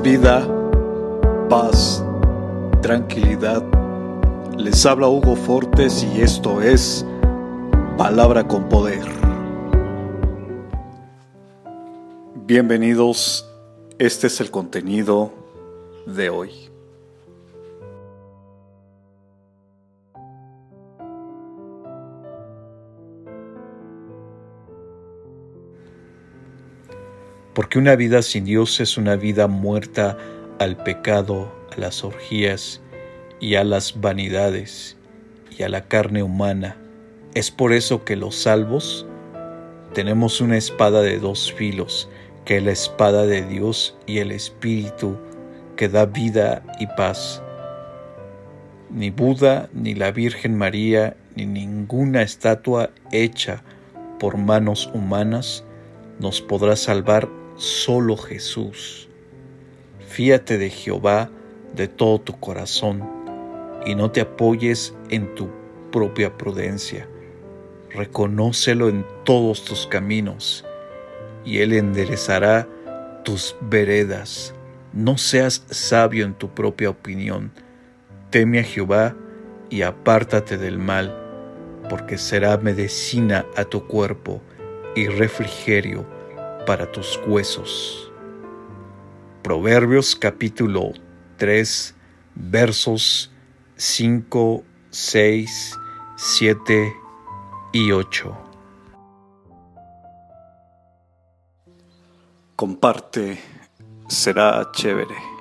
vida, paz, tranquilidad. Les habla Hugo Fortes y esto es Palabra con Poder. Bienvenidos, este es el contenido de hoy. Porque una vida sin Dios es una vida muerta al pecado, a las orgías y a las vanidades y a la carne humana. Es por eso que los salvos tenemos una espada de dos filos, que es la espada de Dios y el Espíritu, que da vida y paz. Ni Buda, ni la Virgen María, ni ninguna estatua hecha por manos humanas nos podrá salvar solo Jesús. Fíate de Jehová de todo tu corazón y no te apoyes en tu propia prudencia. Reconócelo en todos tus caminos y Él enderezará tus veredas. No seas sabio en tu propia opinión. Teme a Jehová y apártate del mal, porque será medicina a tu cuerpo y refrigerio para tus huesos. Proverbios capítulo 3 versos 5, 6, 7 y 8. Comparte, será chévere.